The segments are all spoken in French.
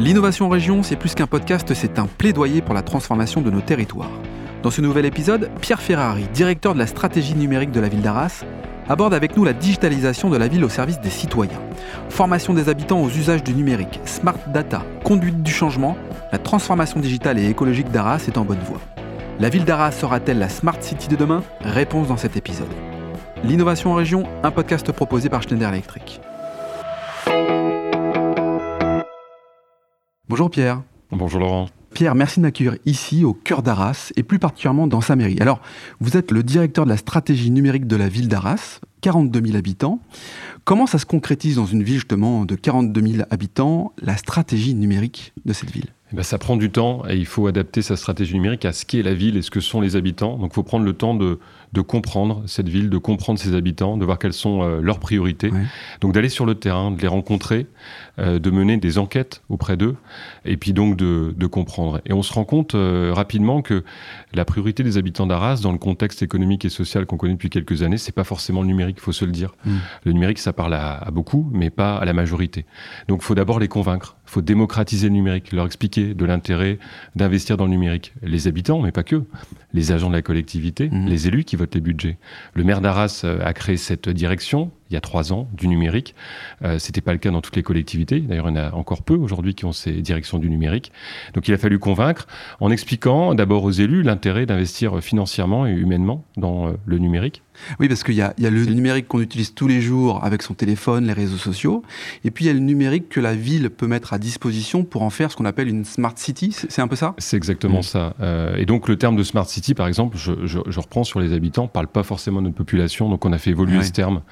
L'innovation région, c'est plus qu'un podcast, c'est un plaidoyer pour la transformation de nos territoires. Dans ce nouvel épisode, Pierre Ferrari, directeur de la stratégie numérique de la ville d'Arras, aborde avec nous la digitalisation de la ville au service des citoyens. Formation des habitants aux usages du numérique, smart data, conduite du changement, la transformation digitale et écologique d'Arras est en bonne voie. La ville d'Arras sera-t-elle la smart city de demain? Réponse dans cet épisode. L'innovation en région, un podcast proposé par Schneider Electric. Bonjour Pierre. Bonjour Laurent. Pierre, merci de m'accueillir ici, au cœur d'Arras, et plus particulièrement dans sa mairie. Alors, vous êtes le directeur de la stratégie numérique de la ville d'Arras, 42 000 habitants. Comment ça se concrétise dans une ville justement de 42 000 habitants, la stratégie numérique de cette ville? Eh ben, ça prend du temps et il faut adapter sa stratégie numérique à ce qu'est la ville et ce que sont les habitants. Donc il faut prendre le temps de, de comprendre cette ville, de comprendre ses habitants, de voir quelles sont euh, leurs priorités. Donc d'aller sur le terrain, de les rencontrer, euh, de mener des enquêtes auprès d'eux, et puis donc de, de, comprendre. Et on se rend compte euh, rapidement que la priorité des habitants d'Arras, dans le contexte économique et social qu'on connaît depuis quelques années, c'est pas forcément le numérique, il faut se le dire. Mm. Le numérique, ça parle à, à, beaucoup, mais pas à la majorité. Donc il faut d'abord les convaincre, il faut démocratiser le numérique, leur expliquer de l'intérêt d'investir dans le numérique. Les habitants, mais pas que, les agents de la collectivité, mm. les élus qui les budgets. Le maire d'Arras euh, a créé cette direction il y a trois ans du numérique. Euh, C'était pas le cas dans toutes les collectivités. D'ailleurs, il y en a encore peu aujourd'hui qui ont ces directions du numérique. Donc, il a fallu convaincre en expliquant d'abord aux élus l'intérêt d'investir financièrement et humainement dans euh, le numérique. Oui, parce qu'il y, y, a le numérique qu'on utilise tous les jours avec son téléphone, les réseaux sociaux, et puis il y a le numérique que la ville peut mettre à disposition pour en faire ce qu'on appelle une smart city. C'est un peu ça? C'est exactement mmh. ça. Euh, et donc le terme de smart city, par exemple, je, je, je reprends sur les habitants, parle pas forcément de notre population, donc on a fait évoluer ce terme.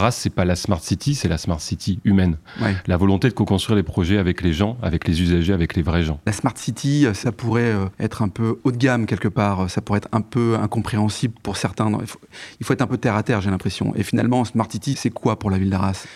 Arras c'est pas la smart city, c'est la smart city humaine. La volonté de co-construire les projets avec les gens, avec les usagers, avec les vrais gens. La smart city, euh, ça pourrait euh, être un peu haut de gamme quelque part, euh, ça pourrait être un peu incompréhensible pour certains. Il faut, il faut être un peu terre à terre, j'ai l'impression. Et finalement, smart city, c'est quoi pour la ville d'Arras?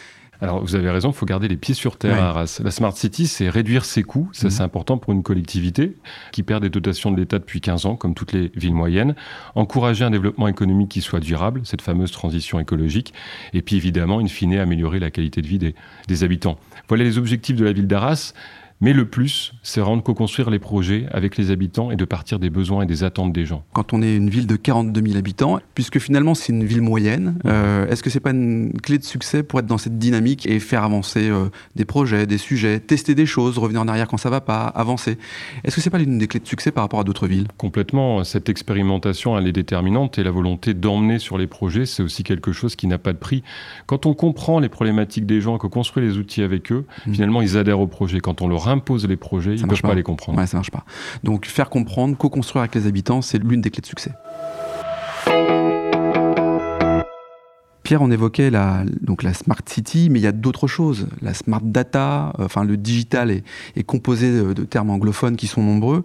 Alors, vous avez raison, il faut garder les pieds sur terre à Arras. La Smart City, c'est réduire ses coûts. Ça, mhm. c'est important pour une collectivité qui perd des dotations de l'État depuis 15 ans, comme toutes les villes moyennes. Encourager un développement économique qui soit durable, cette fameuse transition écologique. Et puis, évidemment, in fine, améliorer la qualité de vie des, des habitants. Voilà les objectifs de la ville d'Arras. Mais le plus, c'est vraiment de co-construire les projets avec les habitants et de partir des besoins et des attentes des gens. Quand on est une ville de 42 000 habitants, puisque finalement c'est une ville moyenne, euh, est-ce que c'est pas une clé de succès pour être dans cette dynamique et faire avancer euh, des projets, des sujets, tester des choses, revenir en arrière quand ça va pas, avancer? Est-ce que c'est pas l'une des clés de succès par rapport à d'autres villes? Complètement. Cette expérimentation, elle est déterminante et la volonté d'emmener sur les projets, c'est aussi quelque chose qui n'a pas de prix. Quand on comprend les problématiques des gens, qu'on construit les outils avec eux, mmh. finalement ils adhèrent au projet. Quand on leur impose les projets, ils ne peuvent pas. les comprendre. Ouais, ça marche pas. Donc faire comprendre, co-construire avec les habitants, c'est l'une des clés de succès. Pierre, on évoquait la, donc la Smart City, mais il y a d'autres choses. La Smart Data, euh, enfin le digital est, est composé de, de termes anglophones qui sont nombreux.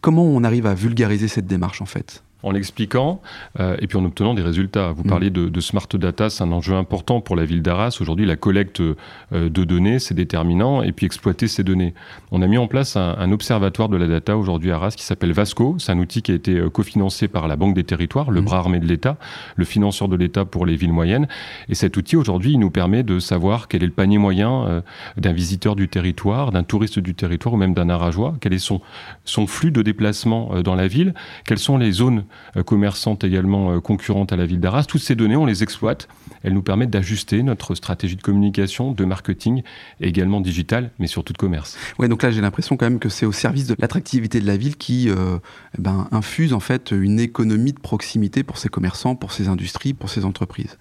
Comment on arrive à vulgariser cette démarche en fait? En l'expliquant euh, et puis en obtenant des résultats. Vous mm. parlez de, de, smart data, c'est un enjeu important pour la ville d'Arras. Aujourd'hui, la collecte euh, de données, c'est déterminant, et puis exploiter ces données. On a mis en place un, un observatoire de la data aujourd'hui à Arras qui s'appelle Vasco. C'est un outil qui a été euh, cofinancé par la Banque des Territoires, le mm. bras armé de l'État, le financeur de l'État pour les villes moyennes. Et cet outil, aujourd'hui, il nous permet de savoir quel est le panier moyen euh, d'un visiteur du territoire, d'un touriste du territoire ou même d'un arageois, quel est son, son flux de déplacement euh, dans la ville, quelles sont les zones euh, commerçantes également euh, concurrentes à la ville d'Arras. Toutes ces données, on les exploite. Elles nous permettent d'ajuster notre stratégie de communication, de marketing et également digital, mais surtout de commerce. Ouais, donc là, j'ai l'impression quand même que c'est au service de l'attractivité de la ville qui euh, eh ben, infuse en fait une économie de proximité pour ses commerçants, pour ses industries, pour ses entreprises.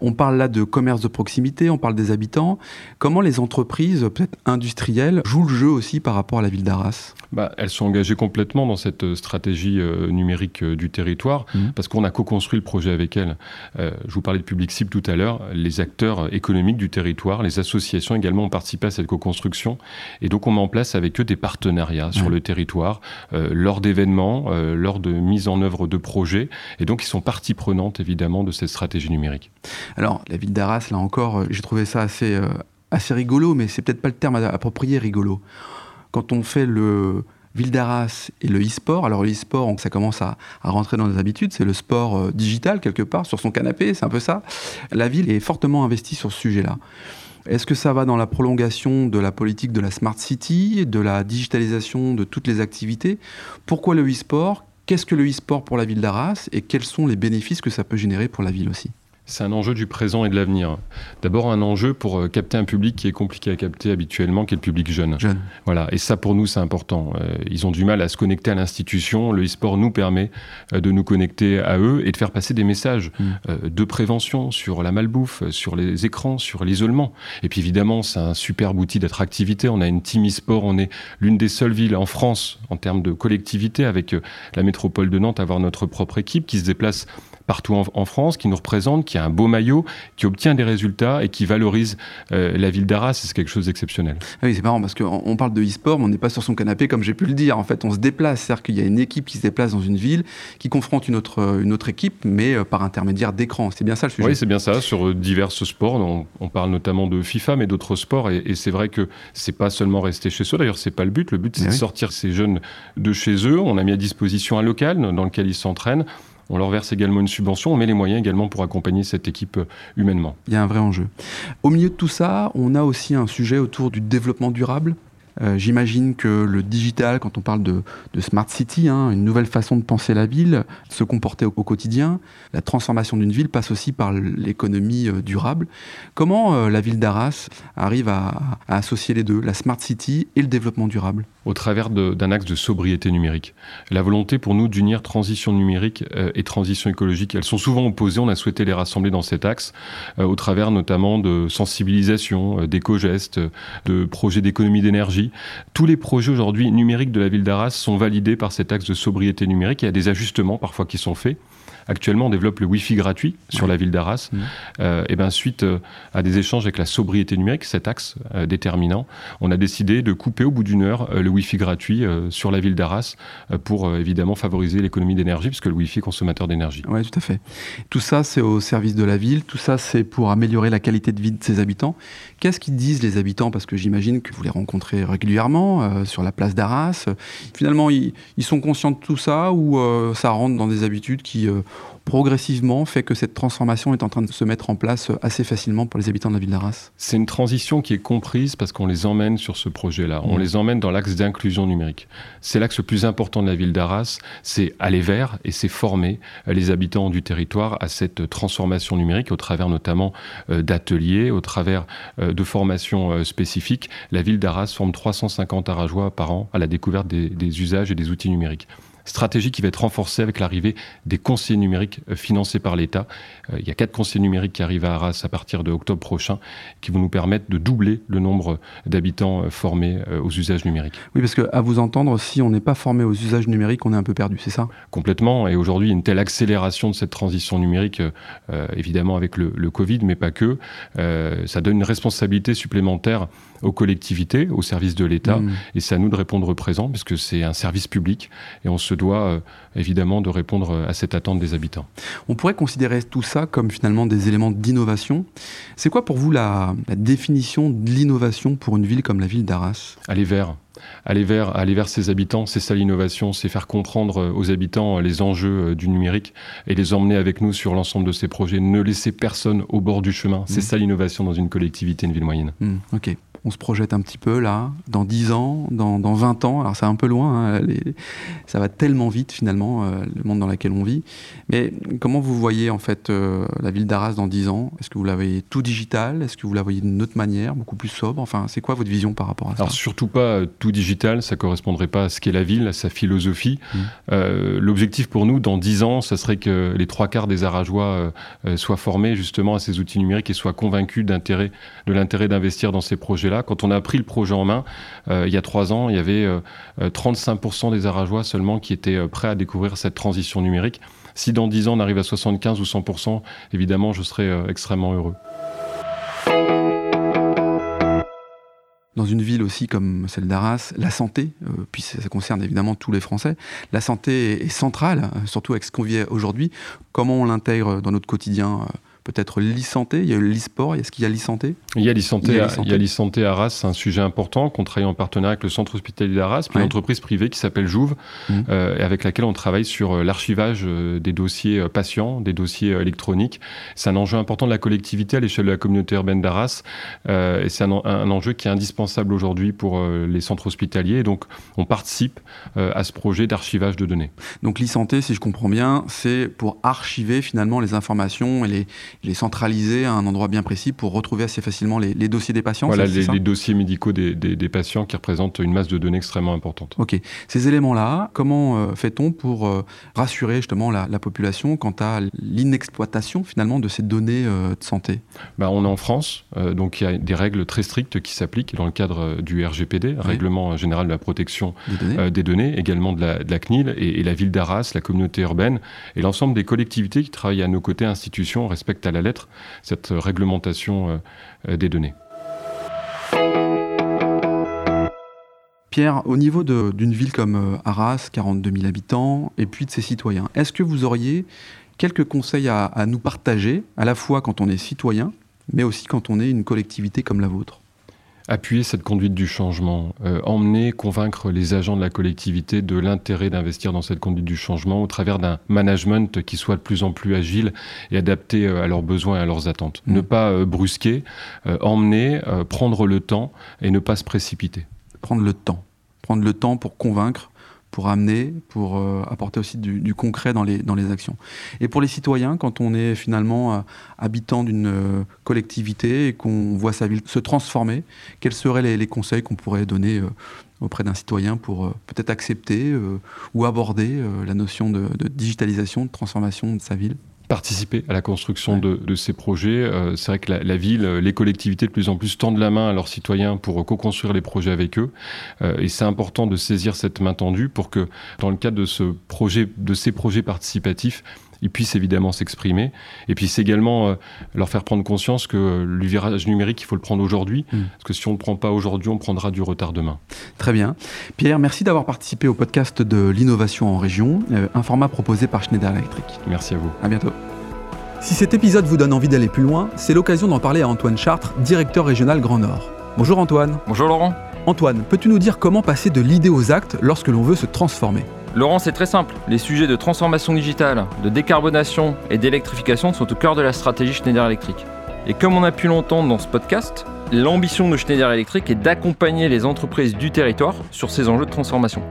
On parle là de commerce de proximité, on parle des habitants. Comment les entreprises, peut-être industrielles, jouent le jeu aussi par rapport à la ville d'Arras? Bah, Elles sont engagées complètement dans cette stratégie numérique du territoire, mmh. parce qu'on a co-construit le projet avec elles. Euh, je vous parlais de public cible tout à l'heure, les acteurs économiques du territoire, les associations également ont participé à cette co-construction, et donc on met en place avec eux des partenariats sur le territoire, euh, lors d'événements, euh, lors de mise en œuvre de projets, et donc ils sont partie prenante évidemment de cette stratégie numérique. Alors la ville d'Arras, là encore, j'ai trouvé ça assez, assez rigolo, mais c'est peut-être pas le terme approprié rigolo. Quand on fait le Ville d'Arras et le e-sport. Alors le e-sport, ça commence à, rentrer dans les habitudes, c'est le sport euh, digital quelque part, sur son canapé, c'est un peu ça. La ville est fortement investie sur ce sujet-là. Est-ce que ça va dans la prolongation de la politique de la Smart City, de la digitalisation de toutes les activités? Pourquoi le e-sport? Qu'est-ce que le e-sport pour la ville d'Arras? Et quels sont les bénéfices que ça peut générer pour la ville aussi? C'est un enjeu du présent et de l'avenir. D'abord, un enjeu pour euh, capter un public qui est compliqué à capter habituellement, qui est le public jeune. Voilà. Et ça, pour nous, c'est important. Euh, ils ont du mal à se connecter à l'institution. Le e-sport nous permet euh, de nous connecter à eux et de faire passer des messages mm. de prévention sur la malbouffe, sur les écrans, sur l'isolement. Et puis, évidemment, c'est un superbe outil d'attractivité. On a une team e-sport. On est l'une des seules villes en France, en termes de collectivité, avec la métropole de Nantes, à avoir notre propre équipe qui se déplace partout en, France, qui nous représente, qui a un beau maillot, qui obtient des résultats et qui valorise euh, la ville d'Arras. C'est quelque chose d'exceptionnel. Ah oui, c'est marrant parce qu'on parle de e-sport, mais on n'est pas sur son canapé comme j'ai pu le dire. En fait, on se déplace. C'est-à-dire qu'il y a une équipe qui se déplace dans une ville, qui confronte une autre, euh, une autre équipe, mais euh, par intermédiaire d'écran. C'est bien ça le sujet Oui, c'est bien ça. Sur divers sports, on, parle notamment de FIFA, mais d'autres sports. Et, c'est vrai que c'est pas seulement rester chez soi. D'ailleurs, c'est pas le but. Le but, c'est de sortir ces jeunes de chez eux. On a mis à disposition un local dans lequel ils s'entraînent. On leur verse également une subvention, on met les moyens également pour accompagner cette équipe euh, humainement. Il y a un vrai enjeu. Au milieu de tout ça, on a aussi un sujet autour du développement durable. Euh, j'imagine que le digital, quand on parle de, smart city, hein, une nouvelle façon de penser la ville, se comporter au, quotidien, la transformation d'une ville passe aussi par l'économie euh, durable. Comment la ville d'Arras arrive à, associer les deux, la smart city et le développement durable? Au travers d'un axe de sobriété numérique. La volonté pour nous d'unir transition numérique et transition écologique, elles sont souvent opposées. On a souhaité les rassembler dans cet axe, au travers notamment de sensibilisation, d'éco-gestes, de projets d'économie d'énergie tous les projets aujourd'hui numériques de la ville d'Arras sont validés par cet axe de sobriété numérique. Il y a des ajustements parfois qui sont faits. Actuellement, on développe le Wi-Fi gratuit sur la ville d'Arras. Mmh. Euh, et ben suite euh, à des échanges avec la sobriété numérique, cet axe euh, déterminant, on a décidé de couper au bout d'une heure le Wi-Fi gratuit sur la ville d'Arras pour évidemment favoriser l'économie d'énergie, puisque le Wi-Fi est consommateur d'énergie. Oui, tout à fait. Tout ça, c'est au service de la ville. Tout ça, c'est pour améliorer la qualité de vie de ses habitants. Qu'est-ce qu'ils disent les habitants? Parce que j'imagine que vous les rencontrez régulièrement sur la place d'Arras. Finalement, ils, sont conscients de tout ça ou ça rentre dans des habitudes qui progressivement fait que cette transformation est en train de se mettre en place assez facilement pour les habitants de la ville d'Arras? C'est une transition qui est comprise parce qu'on les emmène sur ce projet-là. On mmh. les emmène dans l'axe d'inclusion numérique. C'est l'axe le plus important de la ville d'Arras, c'est aller vers et c'est former les habitants du territoire à cette transformation numérique au travers notamment euh, d'ateliers, au travers euh, de formations euh, spécifiques. La ville d'Arras forme 350 arageois par an à la découverte des usages et des outils numériques stratégie qui va être renforcée avec l'arrivée des conseillers numériques euh, financés par l'État. Euh, il y a quatre conseillers numériques qui arrivent à Arras à partir de octobre prochain, qui vont nous permettre de doubler le nombre d'habitants euh, formés aux usages numériques. Oui, parce qu'à vous entendre, si on n'est pas formé aux usages numériques, on est un peu perdu, c'est ça? Complètement. Et aujourd'hui, une telle accélération de cette transition numérique, évidemment avec le, le, Covid, mais pas que, ça donne une responsabilité supplémentaire aux collectivités, aux services de l'État, mmh. et c'est à nous de répondre présent, puisque c'est un service public, et on se doit euh, évidemment de répondre à cette attente des habitants. On pourrait considérer tout ça comme finalement des éléments d'innovation. C'est quoi pour vous la, définition de l'innovation pour une ville comme la ville d'Arras? Aller vers aller vers, aller vers ses habitants, c'est ça l'innovation, c'est faire comprendre euh, aux habitants euh, les enjeux du numérique et les emmener avec nous sur l'ensemble de ces projets. Ne laisser personne au bord du chemin, c'est mmh. ça l'innovation dans une collectivité, une ville moyenne. Mmh, ok on se projette un petit peu là, dans 10 ans, dans, dans 20 ans. Alors c'est un peu loin, hein, ça va tellement vite finalement, euh, le monde dans lequel on vit. Mais comment vous voyez en fait euh, la ville d'Arras dans 10 ans? Est-ce que vous la voyez tout digital? Est-ce que vous la voyez d'une autre manière, beaucoup plus sobre? Enfin, c'est quoi votre vision par rapport à ça? Alors surtout pas euh, tout digital, ça correspondrait pas à ce qu'est la ville, à sa philosophie. Mmh. L'objectif pour nous, dans 10 ans, ça serait que les trois quarts des Arageois soient formés justement à ces outils numériques et soient convaincus de l'intérêt d'investir dans ces projets quand on a pris le projet en main, euh, il y a trois ans, il y avait 35% euh, euh, des Arageois seulement qui étaient prêts à découvrir cette transition numérique. Si dans 10 ans on arrive à 75 ou 100%, évidemment, je serai extrêmement heureux. dans une ville aussi comme celle d'Arras, la santé, puis ça, concerne évidemment tous les Français, la santé est, centrale, surtout avec ce qu'on vit aujourd'hui. Comment on l'intègre dans notre quotidien peut-être l'e-santé, il y a eu l'e-sport, est-ce qu'il y a l'e-santé Il y a l'e-santé à, à Arras, c'est un sujet important qu'on travaille en partenariat avec le centre hospitalier d'Arras, puis une entreprise privée qui s'appelle Jouve, mmh. euh, et avec laquelle on travaille sur euh, l'archivage euh, des dossiers patients, des dossiers électroniques. C'est un enjeu important de la collectivité à l'échelle de la communauté urbaine d'Arras, et c'est un, enjeu qui est indispensable aujourd'hui pour les centres hospitaliers, et donc on participe à ce projet d'archivage de données. Donc l'e-santé, si je comprends bien, c'est pour archiver finalement les informations et les, les centraliser à un endroit bien précis pour retrouver assez facilement les, dossiers des patients. Voilà, les, les, dossiers médicaux des, des, patients qui représentent une masse de données extrêmement importante. Ok. Ces éléments-là, comment euh, fait-on pour euh, rassurer justement la, population quant à l'inexploitation finalement de ces données euh, de santé? Bah, On est en France, donc il y a des règles très strictes qui s'appliquent dans le cadre du RGPD, Règlement général de la protection des données, également de la, de la CNIL, et, et la ville d'Arras, la communauté urbaine, et l'ensemble des collectivités qui travaillent à nos côtés, institutions, respectent la lettre cette réglementation euh, des données. Pierre, au niveau d'une ville comme euh, Arras, 42 000 habitants, et puis de ses citoyens, est-ce que vous auriez quelques conseils à, nous partager, à la fois quand on est citoyen, mais aussi quand on est une collectivité comme la vôtre? Appuyer cette conduite du changement, euh, emmener, convaincre les agents de la collectivité de l'intérêt d'investir dans cette conduite du changement au travers d'un management qui soit de plus en plus agile et adapté euh, à leurs besoins et à leurs attentes. Mmh. Ne pas euh, brusquer, emmener, prendre le temps et ne pas se précipiter. Prendre le temps. Prendre le temps pour convaincre, pour amener, pour euh, apporter aussi du, concret dans les, actions. Et pour les citoyens, quand on est finalement euh, habitant d'une euh, collectivité et qu'on voit sa ville se transformer, quels seraient les, conseils qu'on pourrait donner auprès d'un citoyen pour peut-être accepter ou aborder la notion de digitalisation, de transformation de sa ville? Participer à la construction de, ces projets. Euh, c'est vrai que la, ville, euh, les collectivités de plus en plus tendent la main à leurs citoyens pour co-construire les projets avec eux. Euh, et c'est important de saisir cette main tendue pour que, dans le cadre de, ce projet, de ces projets participatifs, ils puissent évidemment s'exprimer. Et puis c'est également euh, leur faire prendre conscience que le virage numérique, il faut le prendre aujourd'hui, hmm. parce que si on ne le prend pas aujourd'hui, on prendra du retard demain. Très bien. Pierre, merci d'avoir participé au podcast de l'innovation en région, euh, un format proposé par Schneider Electric. Merci à vous. À bientôt. Si cet épisode vous donne envie d'aller plus loin, c'est l'occasion d'en parler à Antoine Chartres, directeur régional Grand Nord. Bonjour Antoine. Bonjour Laurent. Antoine, peux-tu nous dire comment passer de l'idée aux actes lorsque l'on veut se transformer? Laurent, c'est très simple. Les sujets de transformation digitale, de décarbonation et d'électrification sont au cœur de la stratégie Schneider Electric. Et comme on a pu l'entendre dans ce podcast, l'ambition de Schneider Electric est d'accompagner les entreprises du territoire sur ces enjeux de transformation.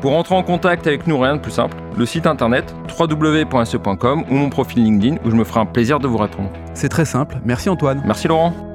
Pour entrer en contact avec nous, rien de plus simple, le site internet www.se.com ou mon profil LinkedIn où je me ferai un plaisir de vous répondre. C'est très simple. Merci Antoine. Merci Laurent.